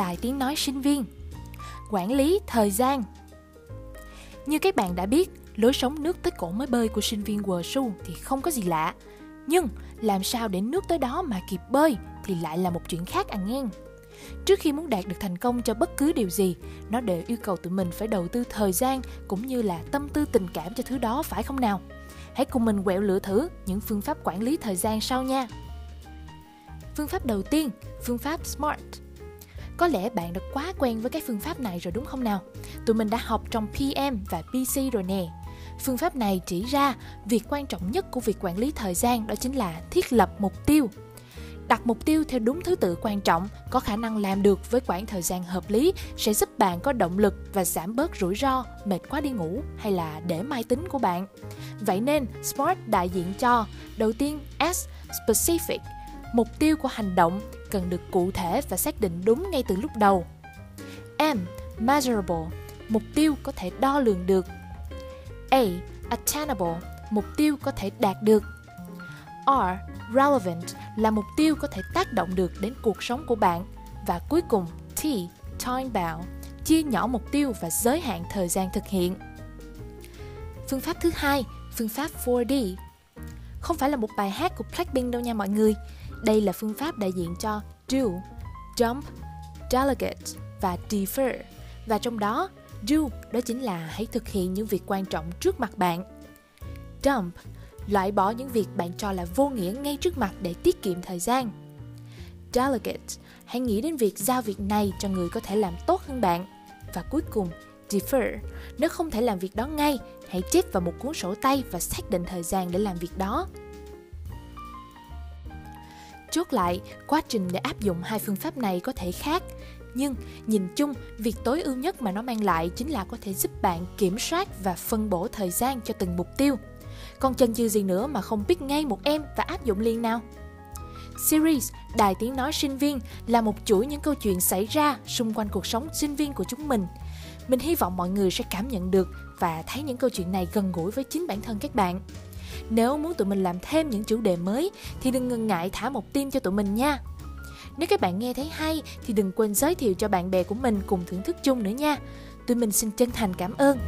Đài Tiếng Nói Sinh Viên Quản lý thời gian Như các bạn đã biết, lối sống nước tới cổ mới bơi của sinh viên WSU thì không có gì lạ Nhưng làm sao để nước tới đó mà kịp bơi thì lại là một chuyện khác à ngang Trước khi muốn đạt được thành công cho bất cứ điều gì, nó đều yêu cầu tụi mình phải đầu tư thời gian cũng như là tâm tư tình cảm cho thứ đó phải không nào? Hãy cùng mình quẹo lựa thử những phương pháp quản lý thời gian sau nha. Phương pháp đầu tiên, phương pháp SMART. Có lẽ bạn đã quá quen với cái phương pháp này rồi đúng không nào? Tụi mình đã học trong PM và PC rồi nè. Phương pháp này chỉ ra việc quan trọng nhất của việc quản lý thời gian đó chính là thiết lập mục tiêu. Đặt mục tiêu theo đúng thứ tự quan trọng, có khả năng làm được với quãng thời gian hợp lý sẽ giúp bạn có động lực và giảm bớt rủi ro, mệt quá đi ngủ hay là để mai tính của bạn. Vậy nên, SMART đại diện cho đầu tiên S specific, mục tiêu của hành động cần được cụ thể và xác định đúng ngay từ lúc đầu. M measurable, mục tiêu có thể đo lường được. A attainable, mục tiêu có thể đạt được. R relevant là mục tiêu có thể tác động được đến cuộc sống của bạn. Và cuối cùng, T time bound, chia nhỏ mục tiêu và giới hạn thời gian thực hiện. Phương pháp thứ hai, phương pháp 4D. Không phải là một bài hát của Blackpink đâu nha mọi người. Đây là phương pháp đại diện cho do, jump, delegate và defer. Và trong đó, do đó chính là hãy thực hiện những việc quan trọng trước mặt bạn. Dump, loại bỏ những việc bạn cho là vô nghĩa ngay trước mặt để tiết kiệm thời gian. Delegate, hãy nghĩ đến việc giao việc này cho người có thể làm tốt hơn bạn. Và cuối cùng, defer, nếu không thể làm việc đó ngay, hãy chép vào một cuốn sổ tay và xác định thời gian để làm việc đó. Chốt lại, quá trình để áp dụng hai phương pháp này có thể khác, nhưng nhìn chung, việc tối ưu nhất mà nó mang lại chính là có thể giúp bạn kiểm soát và phân bổ thời gian cho từng mục tiêu. Còn chần chừ gì nữa mà không biết ngay một em và áp dụng liền nào? Series Đài Tiếng Nói Sinh Viên là một chuỗi những câu chuyện xảy ra xung quanh cuộc sống sinh viên của chúng mình. Mình hy vọng mọi người sẽ cảm nhận được và thấy những câu chuyện này gần gũi với chính bản thân các bạn. Nếu muốn tụi mình làm thêm những chủ đề mới, thì đừng ngần ngại thả một tim cho tụi mình nha. Nếu các bạn nghe thấy hay, thì đừng quên giới thiệu cho bạn bè của mình cùng thưởng thức chung nữa nha. Tụi mình xin chân thành cảm ơn.